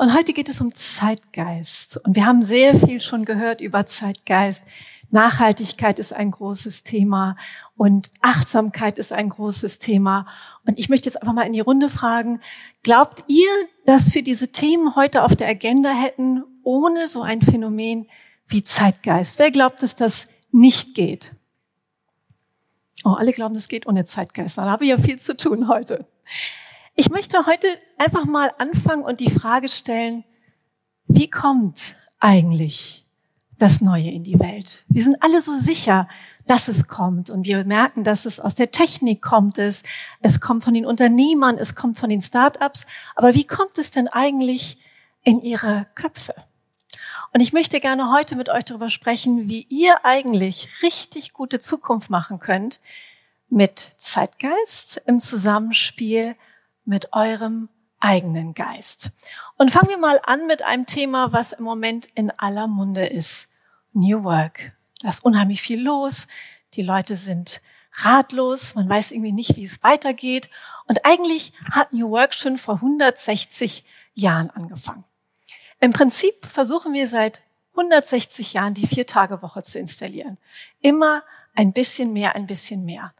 Und heute geht es um Zeitgeist. Und wir haben sehr viel schon gehört über Zeitgeist. Nachhaltigkeit ist ein großes Thema und Achtsamkeit ist ein großes Thema. Und ich möchte jetzt einfach mal in die Runde fragen, glaubt ihr, dass wir diese Themen heute auf der Agenda hätten, ohne so ein Phänomen wie Zeitgeist? Wer glaubt, dass das nicht geht? Oh, alle glauben, das geht ohne Zeitgeist. Dann habe ich ja viel zu tun heute. Ich möchte heute einfach mal anfangen und die Frage stellen, wie kommt eigentlich das Neue in die Welt? Wir sind alle so sicher, dass es kommt und wir merken, dass es aus der Technik kommt, es, es kommt von den Unternehmern, es kommt von den Start-ups. Aber wie kommt es denn eigentlich in ihre Köpfe? Und ich möchte gerne heute mit euch darüber sprechen, wie ihr eigentlich richtig gute Zukunft machen könnt mit Zeitgeist im Zusammenspiel mit eurem eigenen Geist. Und fangen wir mal an mit einem Thema, was im Moment in aller Munde ist. New Work. Da ist unheimlich viel los. Die Leute sind ratlos. Man weiß irgendwie nicht, wie es weitergeht. Und eigentlich hat New Work schon vor 160 Jahren angefangen. Im Prinzip versuchen wir seit 160 Jahren die Vier-Tage-Woche zu installieren. Immer ein bisschen mehr, ein bisschen mehr.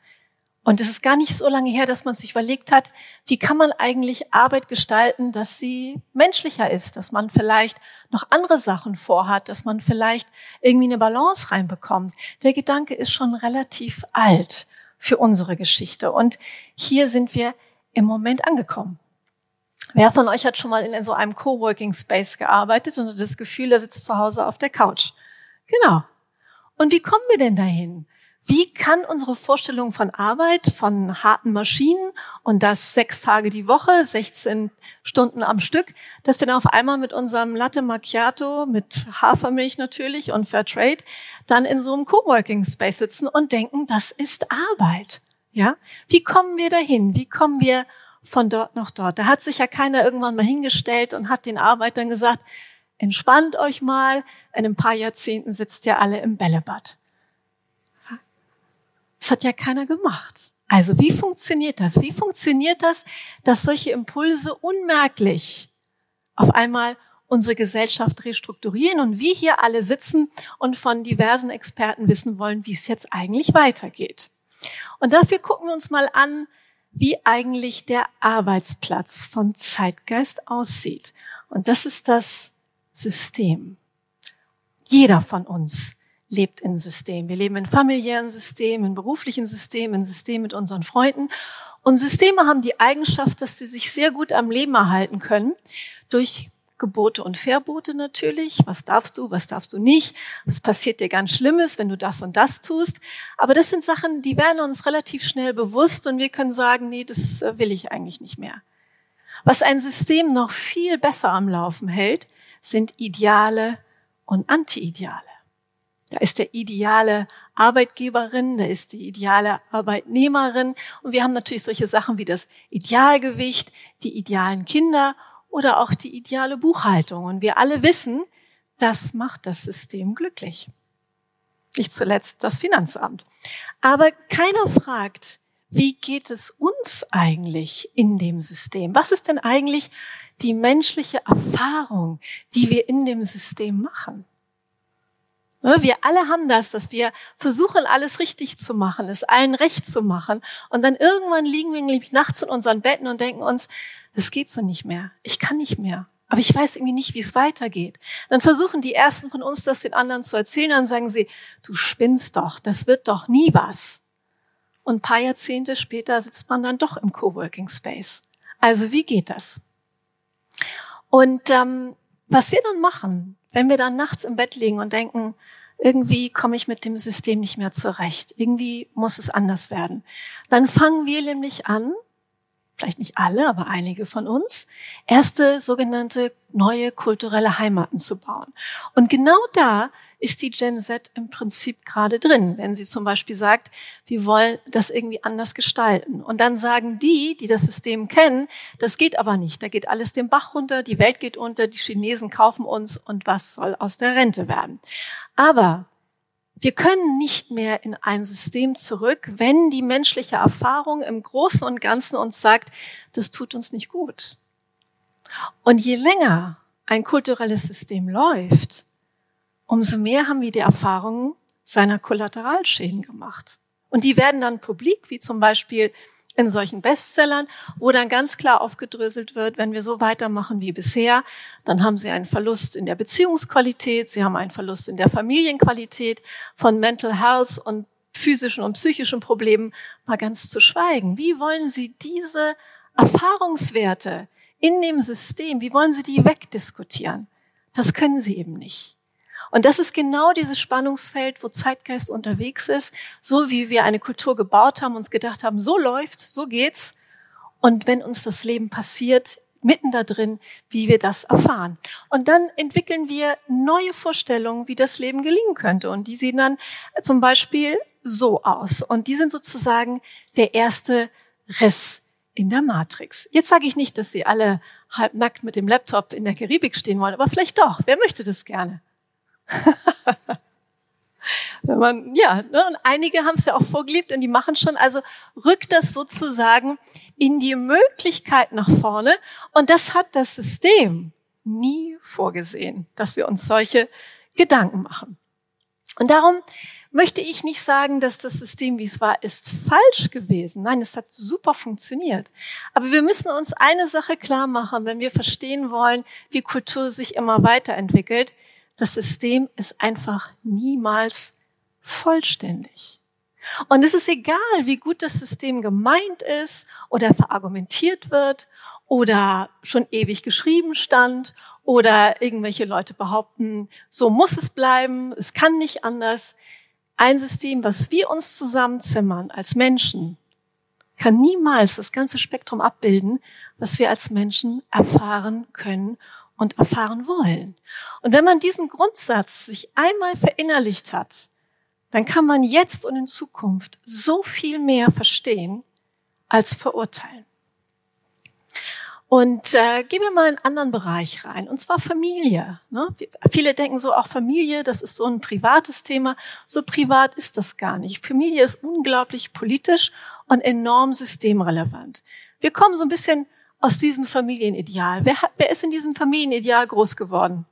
Und es ist gar nicht so lange her, dass man sich überlegt hat, wie kann man eigentlich Arbeit gestalten, dass sie menschlicher ist, dass man vielleicht noch andere Sachen vorhat, dass man vielleicht irgendwie eine Balance reinbekommt. Der Gedanke ist schon relativ alt für unsere Geschichte. Und hier sind wir im Moment angekommen. Wer von euch hat schon mal in so einem Coworking Space gearbeitet und das Gefühl, er sitzt zu Hause auf der Couch? Genau. Und wie kommen wir denn dahin? Wie kann unsere Vorstellung von Arbeit, von harten Maschinen und das sechs Tage die Woche, 16 Stunden am Stück, dass wir dann auf einmal mit unserem Latte Macchiato, mit Hafermilch natürlich und Fairtrade, dann in so einem Coworking Space sitzen und denken, das ist Arbeit. Ja? Wie kommen wir dahin? Wie kommen wir von dort nach dort? Da hat sich ja keiner irgendwann mal hingestellt und hat den Arbeitern gesagt, entspannt euch mal, in ein paar Jahrzehnten sitzt ihr alle im Bällebad. Das hat ja keiner gemacht. Also wie funktioniert das? Wie funktioniert das, dass solche Impulse unmerklich auf einmal unsere Gesellschaft restrukturieren und wir hier alle sitzen und von diversen Experten wissen wollen, wie es jetzt eigentlich weitergeht. Und dafür gucken wir uns mal an, wie eigentlich der Arbeitsplatz von Zeitgeist aussieht. Und das ist das System. Jeder von uns lebt in System. Wir leben in familiären Systemen, in beruflichen Systemen, in Systemen mit unseren Freunden. Und Systeme haben die Eigenschaft, dass sie sich sehr gut am Leben erhalten können durch Gebote und Verbote natürlich. Was darfst du, was darfst du nicht? Was passiert dir ganz Schlimmes, wenn du das und das tust? Aber das sind Sachen, die werden uns relativ schnell bewusst und wir können sagen, nee, das äh, will ich eigentlich nicht mehr. Was ein System noch viel besser am Laufen hält, sind Ideale und Anti-Ideale. Da ist der ideale Arbeitgeberin, da ist die ideale Arbeitnehmerin. Und wir haben natürlich solche Sachen wie das Idealgewicht, die idealen Kinder oder auch die ideale Buchhaltung. Und wir alle wissen, das macht das System glücklich. Nicht zuletzt das Finanzamt. Aber keiner fragt, wie geht es uns eigentlich in dem System? Was ist denn eigentlich die menschliche Erfahrung, die wir in dem System machen? Ne, wir alle haben das, dass wir versuchen, alles richtig zu machen, es allen recht zu machen. Und dann irgendwann liegen wir nämlich nachts in unseren Betten und denken uns, es geht so nicht mehr. Ich kann nicht mehr. Aber ich weiß irgendwie nicht, wie es weitergeht. Dann versuchen die ersten von uns, das den anderen zu erzählen. Dann sagen sie, du spinnst doch, das wird doch nie was. Und ein paar Jahrzehnte später sitzt man dann doch im Coworking Space. Also wie geht das? Und ähm, was wir dann machen, wenn wir dann nachts im Bett liegen und denken, irgendwie komme ich mit dem System nicht mehr zurecht, irgendwie muss es anders werden, dann fangen wir nämlich an, vielleicht nicht alle, aber einige von uns, erste sogenannte neue kulturelle Heimaten zu bauen. Und genau da ist die Gen Z im Prinzip gerade drin, wenn sie zum Beispiel sagt, wir wollen das irgendwie anders gestalten. Und dann sagen die, die das System kennen, das geht aber nicht, da geht alles den Bach runter, die Welt geht unter, die Chinesen kaufen uns und was soll aus der Rente werden. Aber wir können nicht mehr in ein System zurück, wenn die menschliche Erfahrung im Großen und Ganzen uns sagt, das tut uns nicht gut. Und je länger ein kulturelles System läuft, umso mehr haben wir die Erfahrungen seiner Kollateralschäden gemacht. Und die werden dann publik, wie zum Beispiel in solchen Bestsellern, wo dann ganz klar aufgedröselt wird, wenn wir so weitermachen wie bisher, dann haben sie einen Verlust in der Beziehungsqualität, sie haben einen Verlust in der Familienqualität, von Mental Health und physischen und psychischen Problemen mal ganz zu schweigen. Wie wollen Sie diese Erfahrungswerte in dem System, wie wollen Sie die wegdiskutieren? Das können Sie eben nicht. Und das ist genau dieses Spannungsfeld, wo Zeitgeist unterwegs ist, so wie wir eine Kultur gebaut haben, uns gedacht haben, so läuft's, so geht's. Und wenn uns das Leben passiert, mitten da drin, wie wir das erfahren. Und dann entwickeln wir neue Vorstellungen, wie das Leben gelingen könnte. Und die sehen dann zum Beispiel so aus. Und die sind sozusagen der erste Riss in der Matrix. Jetzt sage ich nicht, dass Sie alle halbnackt mit dem Laptop in der Karibik stehen wollen, aber vielleicht doch. Wer möchte das gerne? Wenn man, ja, ne, und einige haben es ja auch vorgelebt und die machen schon, also rückt das sozusagen in die Möglichkeit nach vorne. Und das hat das System nie vorgesehen, dass wir uns solche Gedanken machen. Und darum möchte ich nicht sagen, dass das System, wie es war, ist falsch gewesen. Nein, es hat super funktioniert. Aber wir müssen uns eine Sache klar machen, wenn wir verstehen wollen, wie Kultur sich immer weiterentwickelt das System ist einfach niemals vollständig. Und es ist egal, wie gut das System gemeint ist oder verargumentiert wird oder schon ewig geschrieben stand oder irgendwelche Leute behaupten, so muss es bleiben, es kann nicht anders. Ein System, was wir uns zusammenzimmern als Menschen, kann niemals das ganze Spektrum abbilden, was wir als Menschen erfahren können und erfahren wollen. Und wenn man diesen Grundsatz sich einmal verinnerlicht hat, dann kann man jetzt und in Zukunft so viel mehr verstehen als verurteilen. Und äh, gehen wir mal in einen anderen Bereich rein, und zwar Familie. Ne? Viele denken so, auch Familie, das ist so ein privates Thema. So privat ist das gar nicht. Familie ist unglaublich politisch und enorm systemrelevant. Wir kommen so ein bisschen aus diesem Familienideal? Wer, hat, wer ist in diesem Familienideal groß geworden?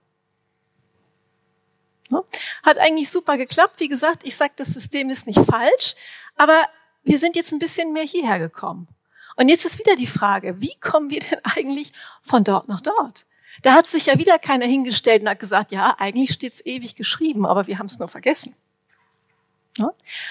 Hat eigentlich super geklappt. Wie gesagt, ich sage, das System ist nicht falsch, aber wir sind jetzt ein bisschen mehr hierher gekommen. Und jetzt ist wieder die Frage, wie kommen wir denn eigentlich von dort nach dort? Da hat sich ja wieder keiner hingestellt und hat gesagt, ja, eigentlich steht's ewig geschrieben, aber wir haben es nur vergessen.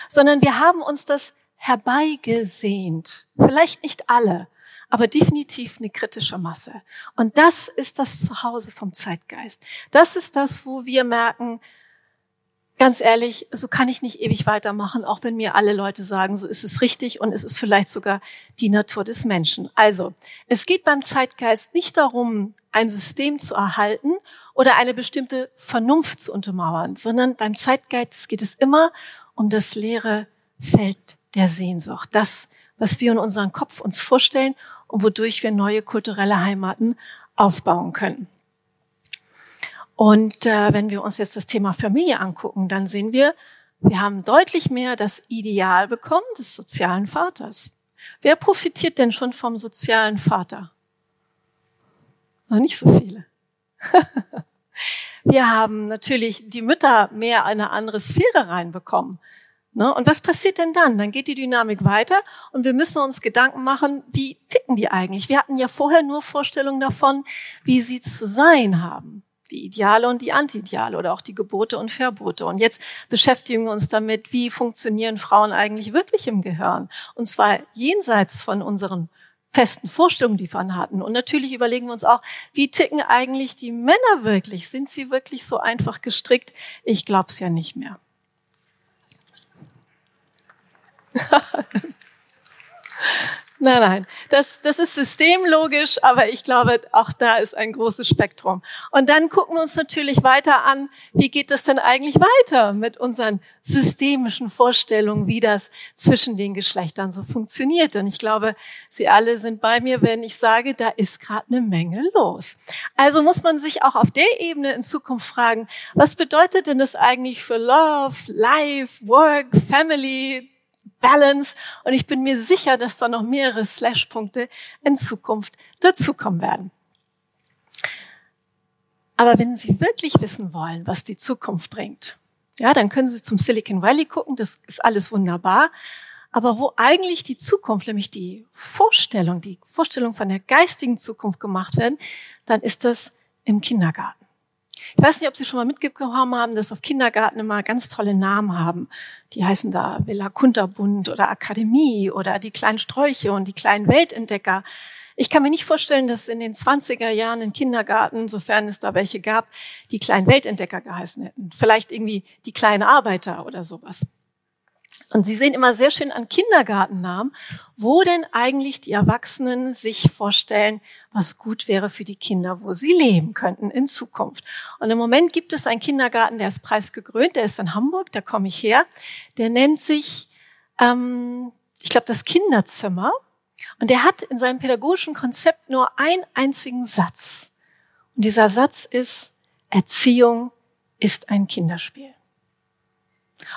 Sondern wir haben uns das herbeigesehnt. Vielleicht nicht alle, aber definitiv eine kritische Masse. Und das ist das Zuhause vom Zeitgeist. Das ist das, wo wir merken, ganz ehrlich, so kann ich nicht ewig weitermachen, auch wenn mir alle Leute sagen, so ist es richtig und es ist vielleicht sogar die Natur des Menschen. Also, es geht beim Zeitgeist nicht darum, ein System zu erhalten oder eine bestimmte Vernunft zu untermauern, sondern beim Zeitgeist geht es immer um das leere Feld der Sehnsucht. Das, was wir in unserem Kopf uns vorstellen und wodurch wir neue kulturelle Heimaten aufbauen können. Und äh, wenn wir uns jetzt das Thema Familie angucken, dann sehen wir, wir haben deutlich mehr das Ideal bekommen des sozialen Vaters. Wer profitiert denn schon vom sozialen Vater? Noch nicht so viele. wir haben natürlich die Mütter mehr eine andere Sphäre reinbekommen. Ne? Und was passiert denn dann? Dann geht die Dynamik weiter und wir müssen uns Gedanken machen, wie ticken die eigentlich? Wir hatten ja vorher nur Vorstellungen davon, wie sie zu sein haben. Die Ideale und die Anti-Ideale oder auch die Gebote und Verbote. Und jetzt beschäftigen wir uns damit, wie funktionieren Frauen eigentlich wirklich im Gehirn? Und zwar jenseits von unseren festen Vorstellungen, die wir hatten. Und natürlich überlegen wir uns auch, wie ticken eigentlich die Männer wirklich? Sind sie wirklich so einfach gestrickt? Ich glaube es ja nicht mehr. Nein, nein, das, das ist systemlogisch, aber ich glaube, auch da ist ein großes Spektrum. Und dann gucken wir uns natürlich weiter an, wie geht es denn eigentlich weiter mit unseren systemischen Vorstellungen, wie das zwischen den Geschlechtern so funktioniert. Und ich glaube, Sie alle sind bei mir, wenn ich sage, da ist gerade eine Menge los. Also muss man sich auch auf der Ebene in Zukunft fragen, was bedeutet denn das eigentlich für Love, Life, Work, Family, Balance. Und ich bin mir sicher, dass da noch mehrere Slash-Punkte in Zukunft dazukommen werden. Aber wenn Sie wirklich wissen wollen, was die Zukunft bringt, ja, dann können Sie zum Silicon Valley gucken. Das ist alles wunderbar. Aber wo eigentlich die Zukunft, nämlich die Vorstellung, die Vorstellung von der geistigen Zukunft gemacht werden, dann ist das im Kindergarten. Ich weiß nicht, ob Sie schon mal mitbekommen haben, dass auf Kindergarten immer ganz tolle Namen haben. Die heißen da Villa Kunterbund oder Akademie oder die kleinen Sträuche und die kleinen Weltentdecker. Ich kann mir nicht vorstellen, dass in den 20er Jahren in Kindergarten, sofern es da welche gab, die kleinen Weltentdecker geheißen hätten. Vielleicht irgendwie die kleinen Arbeiter oder sowas. Und Sie sehen immer sehr schön an Kindergartennamen, wo denn eigentlich die Erwachsenen sich vorstellen, was gut wäre für die Kinder, wo sie leben könnten in Zukunft. Und im Moment gibt es einen Kindergarten, der ist preisgekrönt, der ist in Hamburg, da komme ich her. Der nennt sich, ähm, ich glaube, das Kinderzimmer. Und der hat in seinem pädagogischen Konzept nur einen einzigen Satz. Und dieser Satz ist, Erziehung ist ein Kinderspiel.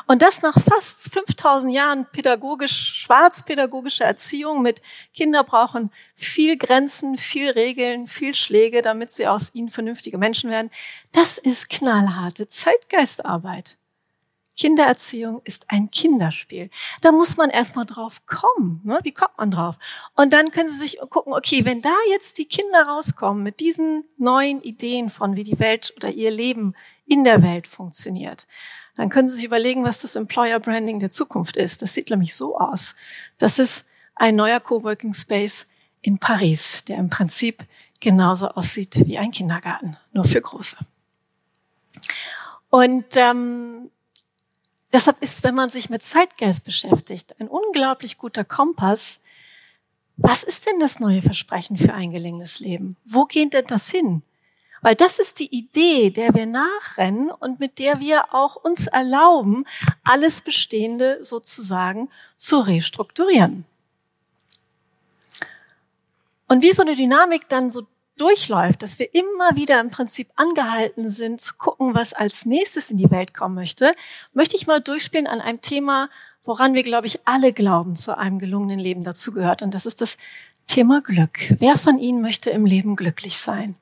Und das nach fast 5000 Jahren pädagogisch, schwarzpädagogischer Erziehung mit Kinder brauchen viel Grenzen, viel Regeln, viel Schläge, damit sie aus ihnen vernünftige Menschen werden. Das ist knallharte Zeitgeistarbeit. Kindererziehung ist ein Kinderspiel. Da muss man erstmal drauf kommen. Ne? Wie kommt man drauf? Und dann können Sie sich gucken, okay, wenn da jetzt die Kinder rauskommen mit diesen neuen Ideen von, wie die Welt oder ihr Leben in der Welt funktioniert, dann können Sie sich überlegen, was das Employer Branding der Zukunft ist. Das sieht nämlich so aus. Das ist ein neuer Coworking Space in Paris, der im Prinzip genauso aussieht wie ein Kindergarten, nur für Große. Und ähm, deshalb ist, wenn man sich mit Zeitgeist beschäftigt, ein unglaublich guter Kompass. Was ist denn das neue Versprechen für ein gelingendes Leben? Wo geht denn das hin? Weil das ist die Idee, der wir nachrennen und mit der wir auch uns erlauben, alles Bestehende sozusagen zu restrukturieren. Und wie so eine Dynamik dann so durchläuft, dass wir immer wieder im Prinzip angehalten sind, zu gucken, was als nächstes in die Welt kommen möchte, möchte ich mal durchspielen an einem Thema, woran wir, glaube ich, alle glauben, zu einem gelungenen Leben dazugehört. Und das ist das Thema Glück. Wer von Ihnen möchte im Leben glücklich sein?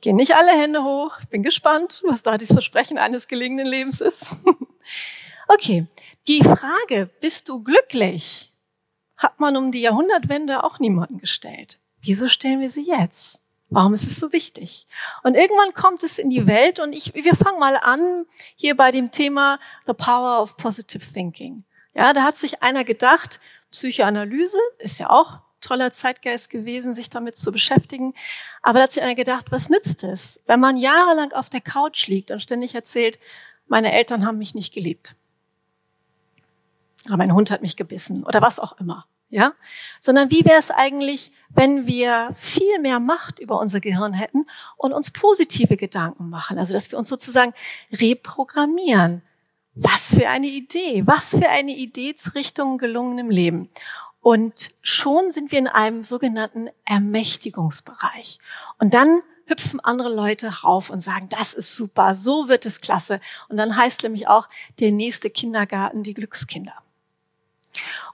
Ich gehe nicht alle Hände hoch. Ich bin gespannt, was da das Versprechen eines gelegenen Lebens ist. okay, die Frage, bist du glücklich, hat man um die Jahrhundertwende auch niemanden gestellt. Wieso stellen wir sie jetzt? Warum ist es so wichtig? Und irgendwann kommt es in die Welt und ich, wir fangen mal an hier bei dem Thema The Power of Positive Thinking. Ja, da hat sich einer gedacht, Psychoanalyse ist ja auch toller Zeitgeist gewesen, sich damit zu beschäftigen. Aber da hat sich einer gedacht, was nützt es, wenn man jahrelang auf der Couch liegt und ständig erzählt, meine Eltern haben mich nicht geliebt. Aber mein Hund hat mich gebissen oder was auch immer. Ja? Sondern wie wäre es eigentlich, wenn wir viel mehr Macht über unser Gehirn hätten und uns positive Gedanken machen? Also, dass wir uns sozusagen reprogrammieren. Was für eine Idee, was für eine Idee gelungenem Leben. Und schon sind wir in einem sogenannten Ermächtigungsbereich. Und dann hüpfen andere Leute rauf und sagen, das ist super, so wird es klasse. Und dann heißt nämlich auch der nächste Kindergarten die Glückskinder.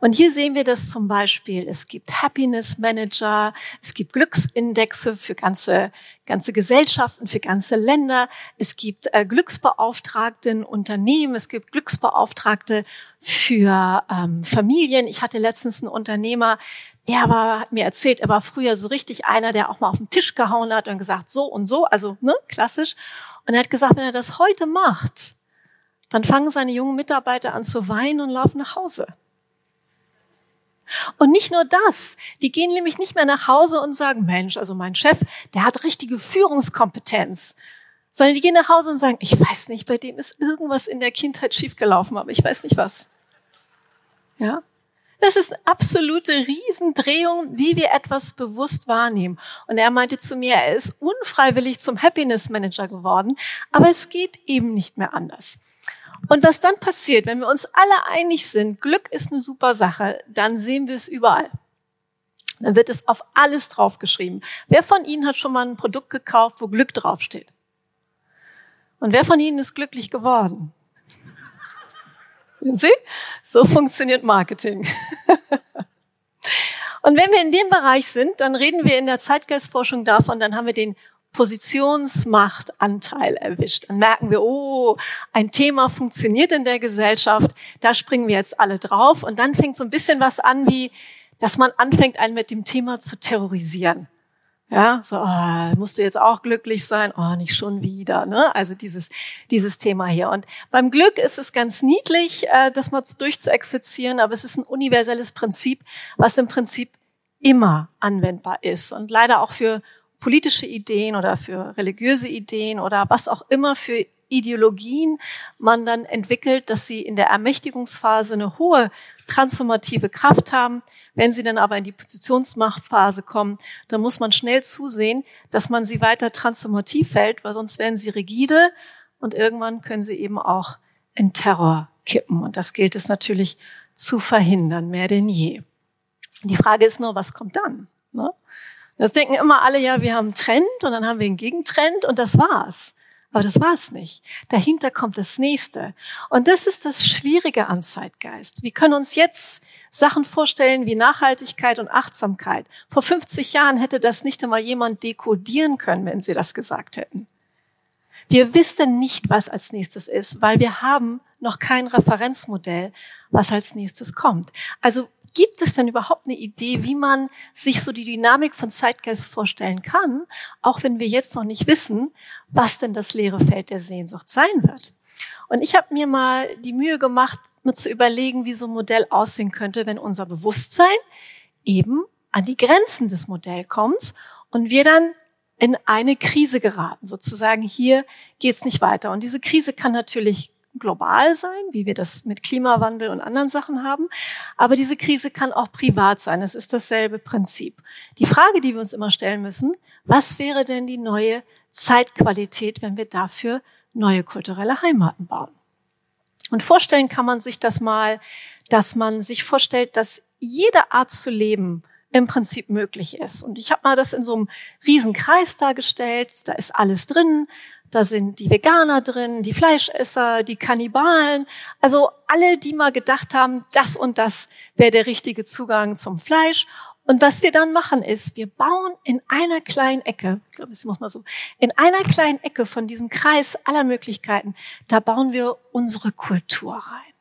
Und hier sehen wir das zum Beispiel. Es gibt Happiness Manager, es gibt Glücksindexe für ganze, ganze Gesellschaften, für ganze Länder. Es gibt äh, Glücksbeauftragte in Unternehmen, es gibt Glücksbeauftragte für ähm, Familien. Ich hatte letztens einen Unternehmer, der war, hat mir erzählt, er war früher so richtig einer, der auch mal auf den Tisch gehauen hat und gesagt, so und so, also ne, klassisch. Und er hat gesagt, wenn er das heute macht, dann fangen seine jungen Mitarbeiter an zu weinen und laufen nach Hause. Und nicht nur das, die gehen nämlich nicht mehr nach Hause und sagen, Mensch, also mein Chef, der hat richtige Führungskompetenz, sondern die gehen nach Hause und sagen, ich weiß nicht, bei dem ist irgendwas in der Kindheit schiefgelaufen, aber ich weiß nicht was. Ja? Das ist eine absolute Riesendrehung, wie wir etwas bewusst wahrnehmen. Und er meinte zu mir, er ist unfreiwillig zum Happiness Manager geworden, aber es geht eben nicht mehr anders. Und was dann passiert, wenn wir uns alle einig sind, Glück ist eine super Sache, dann sehen wir es überall. Dann wird es auf alles draufgeschrieben. Wer von Ihnen hat schon mal ein Produkt gekauft, wo Glück draufsteht? Und wer von Ihnen ist glücklich geworden? Sehen Sie? So funktioniert Marketing. Und wenn wir in dem Bereich sind, dann reden wir in der Zeitgeistforschung davon, dann haben wir den Positionsmachtanteil erwischt. Dann merken wir, oh, ein Thema funktioniert in der Gesellschaft, da springen wir jetzt alle drauf. Und dann fängt so ein bisschen was an wie, dass man anfängt, einen mit dem Thema zu terrorisieren. Ja, so, oh, musst du jetzt auch glücklich sein? Oh, nicht schon wieder, ne? Also dieses, dieses Thema hier. Und beim Glück ist es ganz niedlich, äh, das mal durchzuexerzieren, aber es ist ein universelles Prinzip, was im Prinzip immer anwendbar ist und leider auch für politische Ideen oder für religiöse Ideen oder was auch immer für Ideologien man dann entwickelt, dass sie in der Ermächtigungsphase eine hohe transformative Kraft haben. Wenn sie dann aber in die Positionsmachtphase kommen, dann muss man schnell zusehen, dass man sie weiter transformativ hält, weil sonst werden sie rigide und irgendwann können sie eben auch in Terror kippen. Und das gilt es natürlich zu verhindern, mehr denn je. Die Frage ist nur, was kommt dann? Ne? Das denken immer alle, ja, wir haben einen Trend und dann haben wir einen Gegentrend und das war's. Aber das war's nicht. Dahinter kommt das nächste. Und das ist das Schwierige an Zeitgeist. Wir können uns jetzt Sachen vorstellen wie Nachhaltigkeit und Achtsamkeit. Vor 50 Jahren hätte das nicht einmal jemand dekodieren können, wenn sie das gesagt hätten. Wir wissen nicht, was als nächstes ist, weil wir haben noch kein Referenzmodell, was als nächstes kommt. Also Gibt es denn überhaupt eine Idee, wie man sich so die Dynamik von Zeitgeist vorstellen kann, auch wenn wir jetzt noch nicht wissen, was denn das leere Feld der Sehnsucht sein wird? Und ich habe mir mal die Mühe gemacht, mir zu überlegen, wie so ein Modell aussehen könnte, wenn unser Bewusstsein eben an die Grenzen des Modells kommt und wir dann in eine Krise geraten, sozusagen hier geht's nicht weiter. Und diese Krise kann natürlich global sein, wie wir das mit Klimawandel und anderen Sachen haben. Aber diese Krise kann auch privat sein. Es ist dasselbe Prinzip. Die Frage, die wir uns immer stellen müssen, was wäre denn die neue Zeitqualität, wenn wir dafür neue kulturelle Heimaten bauen? Und vorstellen kann man sich das mal, dass man sich vorstellt, dass jede Art zu leben im Prinzip möglich ist. Und ich habe mal das in so einem riesen Kreis dargestellt. Da ist alles drin. Da sind die Veganer drin, die Fleischesser, die Kannibalen. Also alle, die mal gedacht haben, das und das wäre der richtige Zugang zum Fleisch. Und was wir dann machen ist, wir bauen in einer kleinen Ecke, ich glaube, das muss man so, in einer kleinen Ecke von diesem Kreis aller Möglichkeiten, da bauen wir unsere Kultur rein.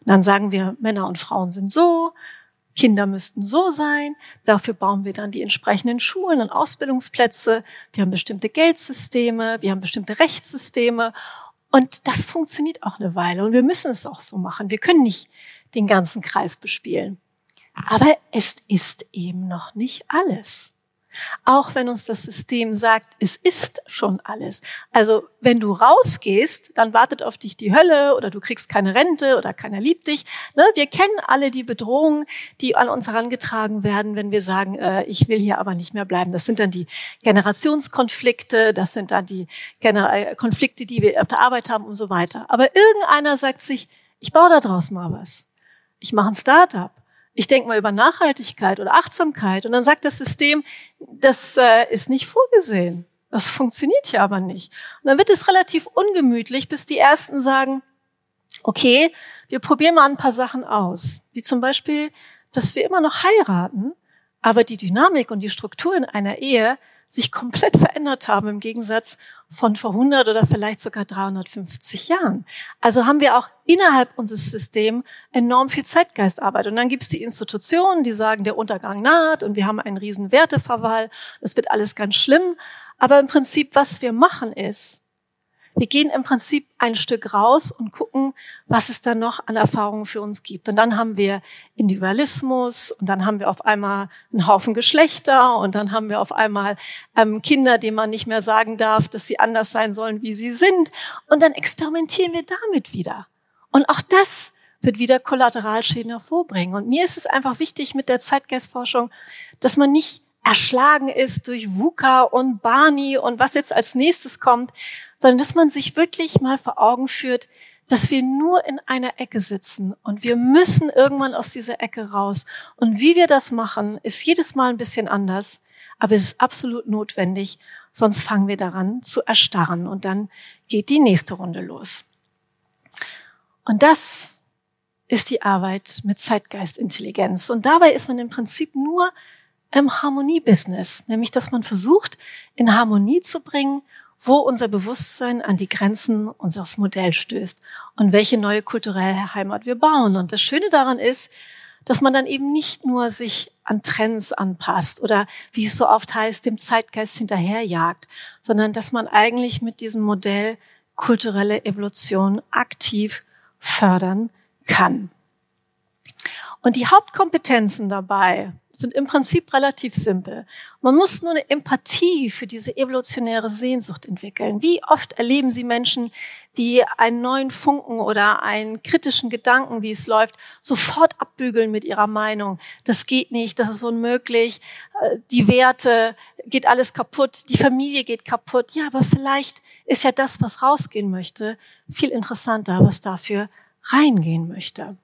Und dann sagen wir, Männer und Frauen sind so, Kinder müssten so sein. Dafür bauen wir dann die entsprechenden Schulen und Ausbildungsplätze. Wir haben bestimmte Geldsysteme, wir haben bestimmte Rechtssysteme. Und das funktioniert auch eine Weile. Und wir müssen es auch so machen. Wir können nicht den ganzen Kreis bespielen. Aber es ist eben noch nicht alles. Auch wenn uns das System sagt, es ist schon alles. Also wenn du rausgehst, dann wartet auf dich die Hölle oder du kriegst keine Rente oder keiner liebt dich. Ne? Wir kennen alle die Bedrohungen, die an uns herangetragen werden, wenn wir sagen, äh, ich will hier aber nicht mehr bleiben. Das sind dann die Generationskonflikte, das sind dann die äh, Konflikte, die wir auf der Arbeit haben und so weiter. Aber irgendeiner sagt sich, ich baue da draus mal was. Ich mache ein Startup ich denke mal über Nachhaltigkeit oder Achtsamkeit und dann sagt das System, das äh, ist nicht vorgesehen. Das funktioniert hier aber nicht. Und dann wird es relativ ungemütlich, bis die Ersten sagen, okay, wir probieren mal ein paar Sachen aus. Wie zum Beispiel, dass wir immer noch heiraten, aber die Dynamik und die Struktur in einer Ehe sich komplett verändert haben im Gegensatz von vor 100 oder vielleicht sogar 350 Jahren. Also haben wir auch innerhalb unseres Systems enorm viel Zeitgeistarbeit. Und dann gibt es die Institutionen, die sagen, der Untergang naht und wir haben einen riesen Werteverwall. Das wird alles ganz schlimm. Aber im Prinzip, was wir machen ist, wir gehen im Prinzip ein Stück raus und gucken, was es da noch an Erfahrungen für uns gibt. Und dann haben wir Individualismus und dann haben wir auf einmal einen Haufen Geschlechter und dann haben wir auf einmal ähm, Kinder, denen man nicht mehr sagen darf, dass sie anders sein sollen, wie sie sind. Und dann experimentieren wir damit wieder. Und auch das wird wieder Kollateralschäden hervorbringen. Und mir ist es einfach wichtig mit der Zeitgeistforschung, dass man nicht erschlagen ist durch VUCA und Barney und was jetzt als nächstes kommt, sondern dass man sich wirklich mal vor Augen führt, dass wir nur in einer Ecke sitzen und wir müssen irgendwann aus dieser Ecke raus. Und wie wir das machen, ist jedes Mal ein bisschen anders, aber es ist absolut notwendig, sonst fangen wir daran zu erstarren und dann geht die nächste Runde los. Und das ist die Arbeit mit Zeitgeistintelligenz. Und dabei ist man im Prinzip nur im Harmoniebusiness, nämlich dass man versucht, in Harmonie zu bringen, wo unser Bewusstsein an die Grenzen unseres Modells stößt und welche neue kulturelle Heimat wir bauen. Und das Schöne daran ist, dass man dann eben nicht nur sich an Trends anpasst oder wie es so oft heißt, dem Zeitgeist hinterherjagt, sondern dass man eigentlich mit diesem Modell kulturelle Evolution aktiv fördern kann. Und die Hauptkompetenzen dabei sind im Prinzip relativ simpel. Man muss nur eine Empathie für diese evolutionäre Sehnsucht entwickeln. Wie oft erleben Sie Menschen, die einen neuen Funken oder einen kritischen Gedanken, wie es läuft, sofort abbügeln mit ihrer Meinung. Das geht nicht, das ist unmöglich, äh, die Werte, geht alles kaputt, die Familie geht kaputt. Ja, aber vielleicht ist ja das, was rausgehen möchte, viel interessanter, was dafür reingehen möchte.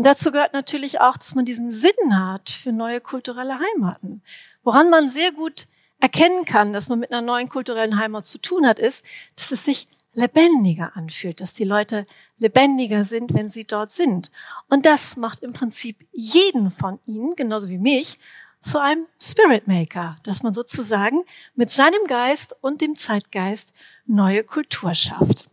Und dazu gehört natürlich auch, dass man diesen Sinn hat für neue kulturelle Heimaten. Woran man sehr gut erkennen kann, dass man mit einer neuen kulturellen Heimat zu tun hat, ist, dass es sich lebendiger anfühlt, dass die Leute lebendiger sind, wenn sie dort sind. Und das macht im Prinzip jeden von ihnen, genauso wie mich, zu einem Spirit Maker, dass man sozusagen mit seinem Geist und dem Zeitgeist neue Kultur schafft.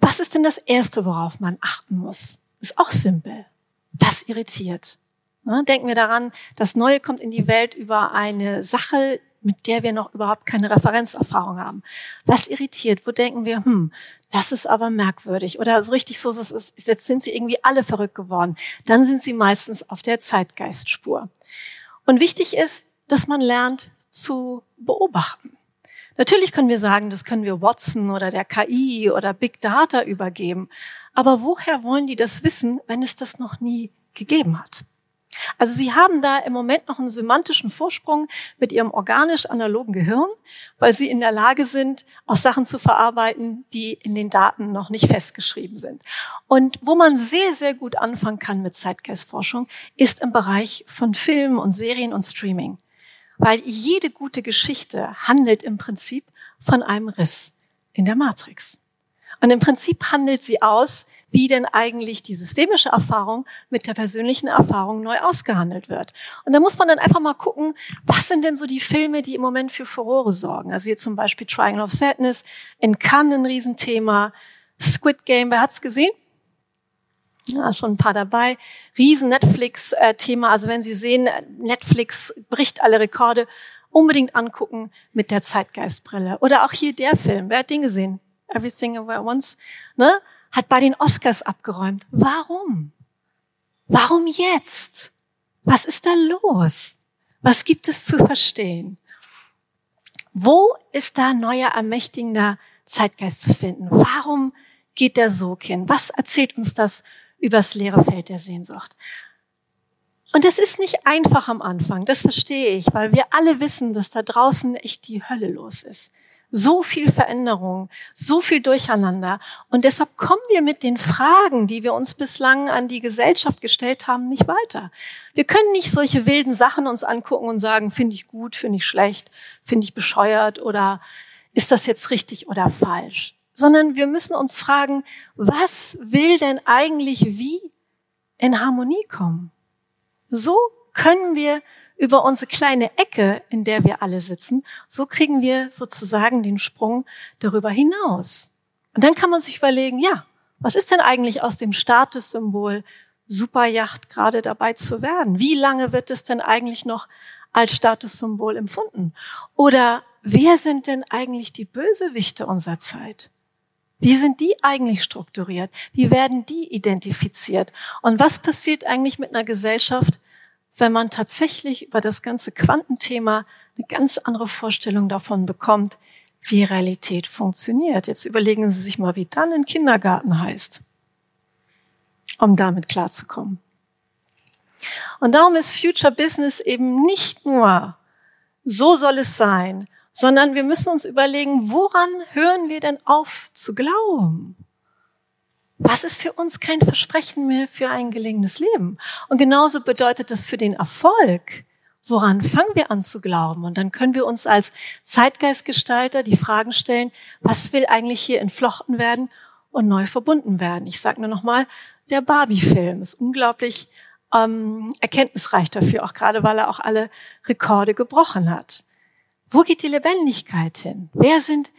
Was ist denn das Erste, worauf man achten muss? Ist auch simpel. Das irritiert. Ne, denken wir daran, das Neue kommt in die Welt über eine Sache, mit der wir noch überhaupt keine Referenzerfahrung haben. Das irritiert. Wo denken wir, hm, das ist aber merkwürdig. Oder so richtig so, ist, jetzt sind sie irgendwie alle verrückt geworden. Dann sind sie meistens auf der Zeitgeistspur. Und wichtig ist, dass man lernt zu beobachten. Natürlich können wir sagen, das können wir Watson oder der KI oder Big Data übergeben. Aber woher wollen die das wissen, wenn es das noch nie gegeben hat? Also sie haben da im Moment noch einen semantischen Vorsprung mit ihrem organisch-analogen Gehirn, weil sie in der Lage sind, auch Sachen zu verarbeiten, die in den Daten noch nicht festgeschrieben sind. Und wo man sehr, sehr gut anfangen kann mit Zeitgeistforschung, ist im Bereich von Film und Serien und Streaming weil jede gute Geschichte handelt im Prinzip von einem Riss in der Matrix. Und im Prinzip handelt sie aus, wie denn eigentlich die systemische Erfahrung mit der persönlichen Erfahrung neu ausgehandelt wird. Und da muss man dann einfach mal gucken, was sind denn so die Filme, die im Moment für Furore sorgen. Also hier zum Beispiel Triangle of Sadness, in Cannes ein Riesenthema, Squid Game, wer hat's gesehen? Ja, schon ein paar dabei. Riesen Netflix-Thema. Also wenn Sie sehen, Netflix bricht alle Rekorde, unbedingt angucken mit der Zeitgeistbrille. Oder auch hier der Film. Wer hat den gesehen? Everything Everywhere Once. Ne? Hat bei den Oscars abgeräumt. Warum? Warum jetzt? Was ist da los? Was gibt es zu verstehen? Wo ist da neuer ermächtigender Zeitgeist zu finden? Warum geht der Sog hin? Was erzählt uns das übers leere Feld der Sehnsucht. Und das ist nicht einfach am Anfang, das verstehe ich, weil wir alle wissen, dass da draußen echt die Hölle los ist. So viel Veränderung, so viel Durcheinander. Und deshalb kommen wir mit den Fragen, die wir uns bislang an die Gesellschaft gestellt haben, nicht weiter. Wir können nicht solche wilden Sachen uns angucken und sagen, finde ich gut, finde ich schlecht, finde ich bescheuert oder ist das jetzt richtig oder falsch? Sondern wir müssen uns fragen, was will denn eigentlich wie in Harmonie kommen? So können wir über unsere kleine Ecke, in der wir alle sitzen, so kriegen wir sozusagen den Sprung darüber hinaus. Und dann kann man sich überlegen, ja, was ist denn eigentlich aus dem Statussymbol Superjacht gerade dabei zu werden? Wie lange wird es denn eigentlich noch als Statussymbol empfunden? Oder wer sind denn eigentlich die Bösewichte unserer Zeit? Wie sind die eigentlich strukturiert? Wie werden die identifiziert? Und was passiert eigentlich mit einer Gesellschaft, wenn man tatsächlich über das ganze Quantenthema eine ganz andere Vorstellung davon bekommt, wie Realität funktioniert? Jetzt überlegen Sie sich mal, wie dann ein Kindergarten heißt. um damit klarzukommen. Und darum ist Future Business eben nicht nur, so soll es sein, sondern wir müssen uns überlegen, woran hören wir denn auf zu glauben? Was ist für uns kein Versprechen mehr für ein gelingendes Leben? Und genauso bedeutet das für den Erfolg. Woran fangen wir an zu glauben? Und dann können wir uns als Zeitgeistgestalter die Fragen stellen, was will eigentlich hier entflochten werden und neu verbunden werden? Ich sage nur nochmal, der Barbie-Film ist unglaublich ähm, erkenntnisreich dafür, auch gerade weil er auch alle Rekorde gebrochen hat. Wo geht die Lebendigkeit hin? Wer sind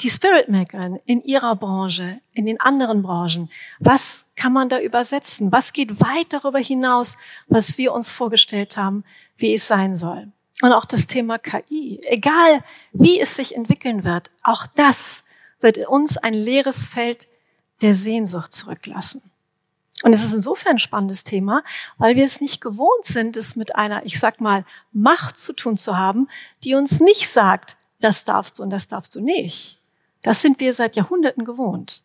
die Spirit Maker in ihrer Branche, in den anderen Branchen? Was kann man da übersetzen? Was geht weit darüber hinaus, was wir uns vorgestellt haben, wie es sein soll? Und auch das Thema KI. Egal, wie es sich entwickeln wird, auch das wird uns ein leeres Feld der Sehnsucht zurücklassen. Und es ist insofern ein spannendes Thema, weil wir es nicht gewohnt sind, es mit einer, ich sag mal, Macht zu tun zu haben, die uns nicht sagt, das darfst du und das darfst du nicht. Das sind wir seit Jahrhunderten gewohnt.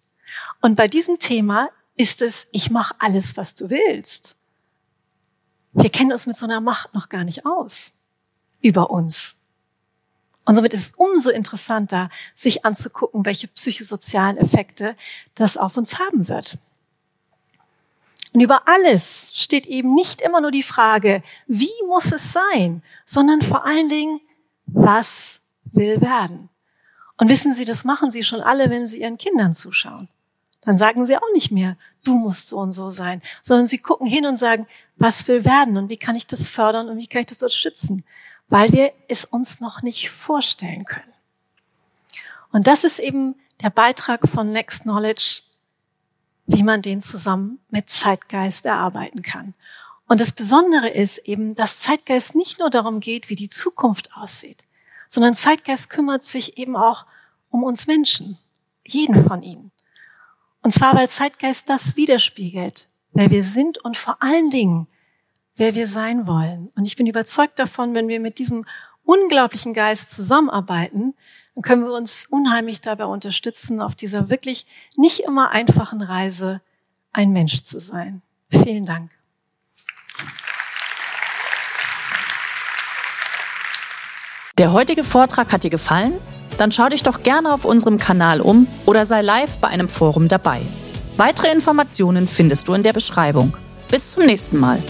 Und bei diesem Thema ist es, ich mache alles, was du willst. Wir kennen uns mit so einer Macht noch gar nicht aus über uns. Und somit ist es umso interessanter, sich anzugucken, welche psychosozialen Effekte das auf uns haben wird. Und über alles steht eben nicht immer nur die Frage, wie muss es sein, sondern vor allen Dingen, was will werden. Und wissen Sie, das machen Sie schon alle, wenn Sie Ihren Kindern zuschauen. Dann sagen Sie auch nicht mehr, du musst so und so sein, sondern Sie gucken hin und sagen, was will werden und wie kann ich das fördern und wie kann ich das unterstützen, weil wir es uns noch nicht vorstellen können. Und das ist eben der Beitrag von Next Knowledge wie man den zusammen mit Zeitgeist erarbeiten kann. Und das Besondere ist eben, dass Zeitgeist nicht nur darum geht, wie die Zukunft aussieht, sondern Zeitgeist kümmert sich eben auch um uns Menschen, jeden von ihnen. Und zwar, weil Zeitgeist das widerspiegelt, wer wir sind und vor allen Dingen, wer wir sein wollen. Und ich bin überzeugt davon, wenn wir mit diesem unglaublichen Geist zusammenarbeiten, dann können wir uns unheimlich dabei unterstützen, auf dieser wirklich nicht immer einfachen Reise ein Mensch zu sein. Vielen Dank. Der heutige Vortrag hat dir gefallen? Dann schau dich doch gerne auf unserem Kanal um oder sei live bei einem Forum dabei. Weitere Informationen findest du in der Beschreibung. Bis zum nächsten Mal.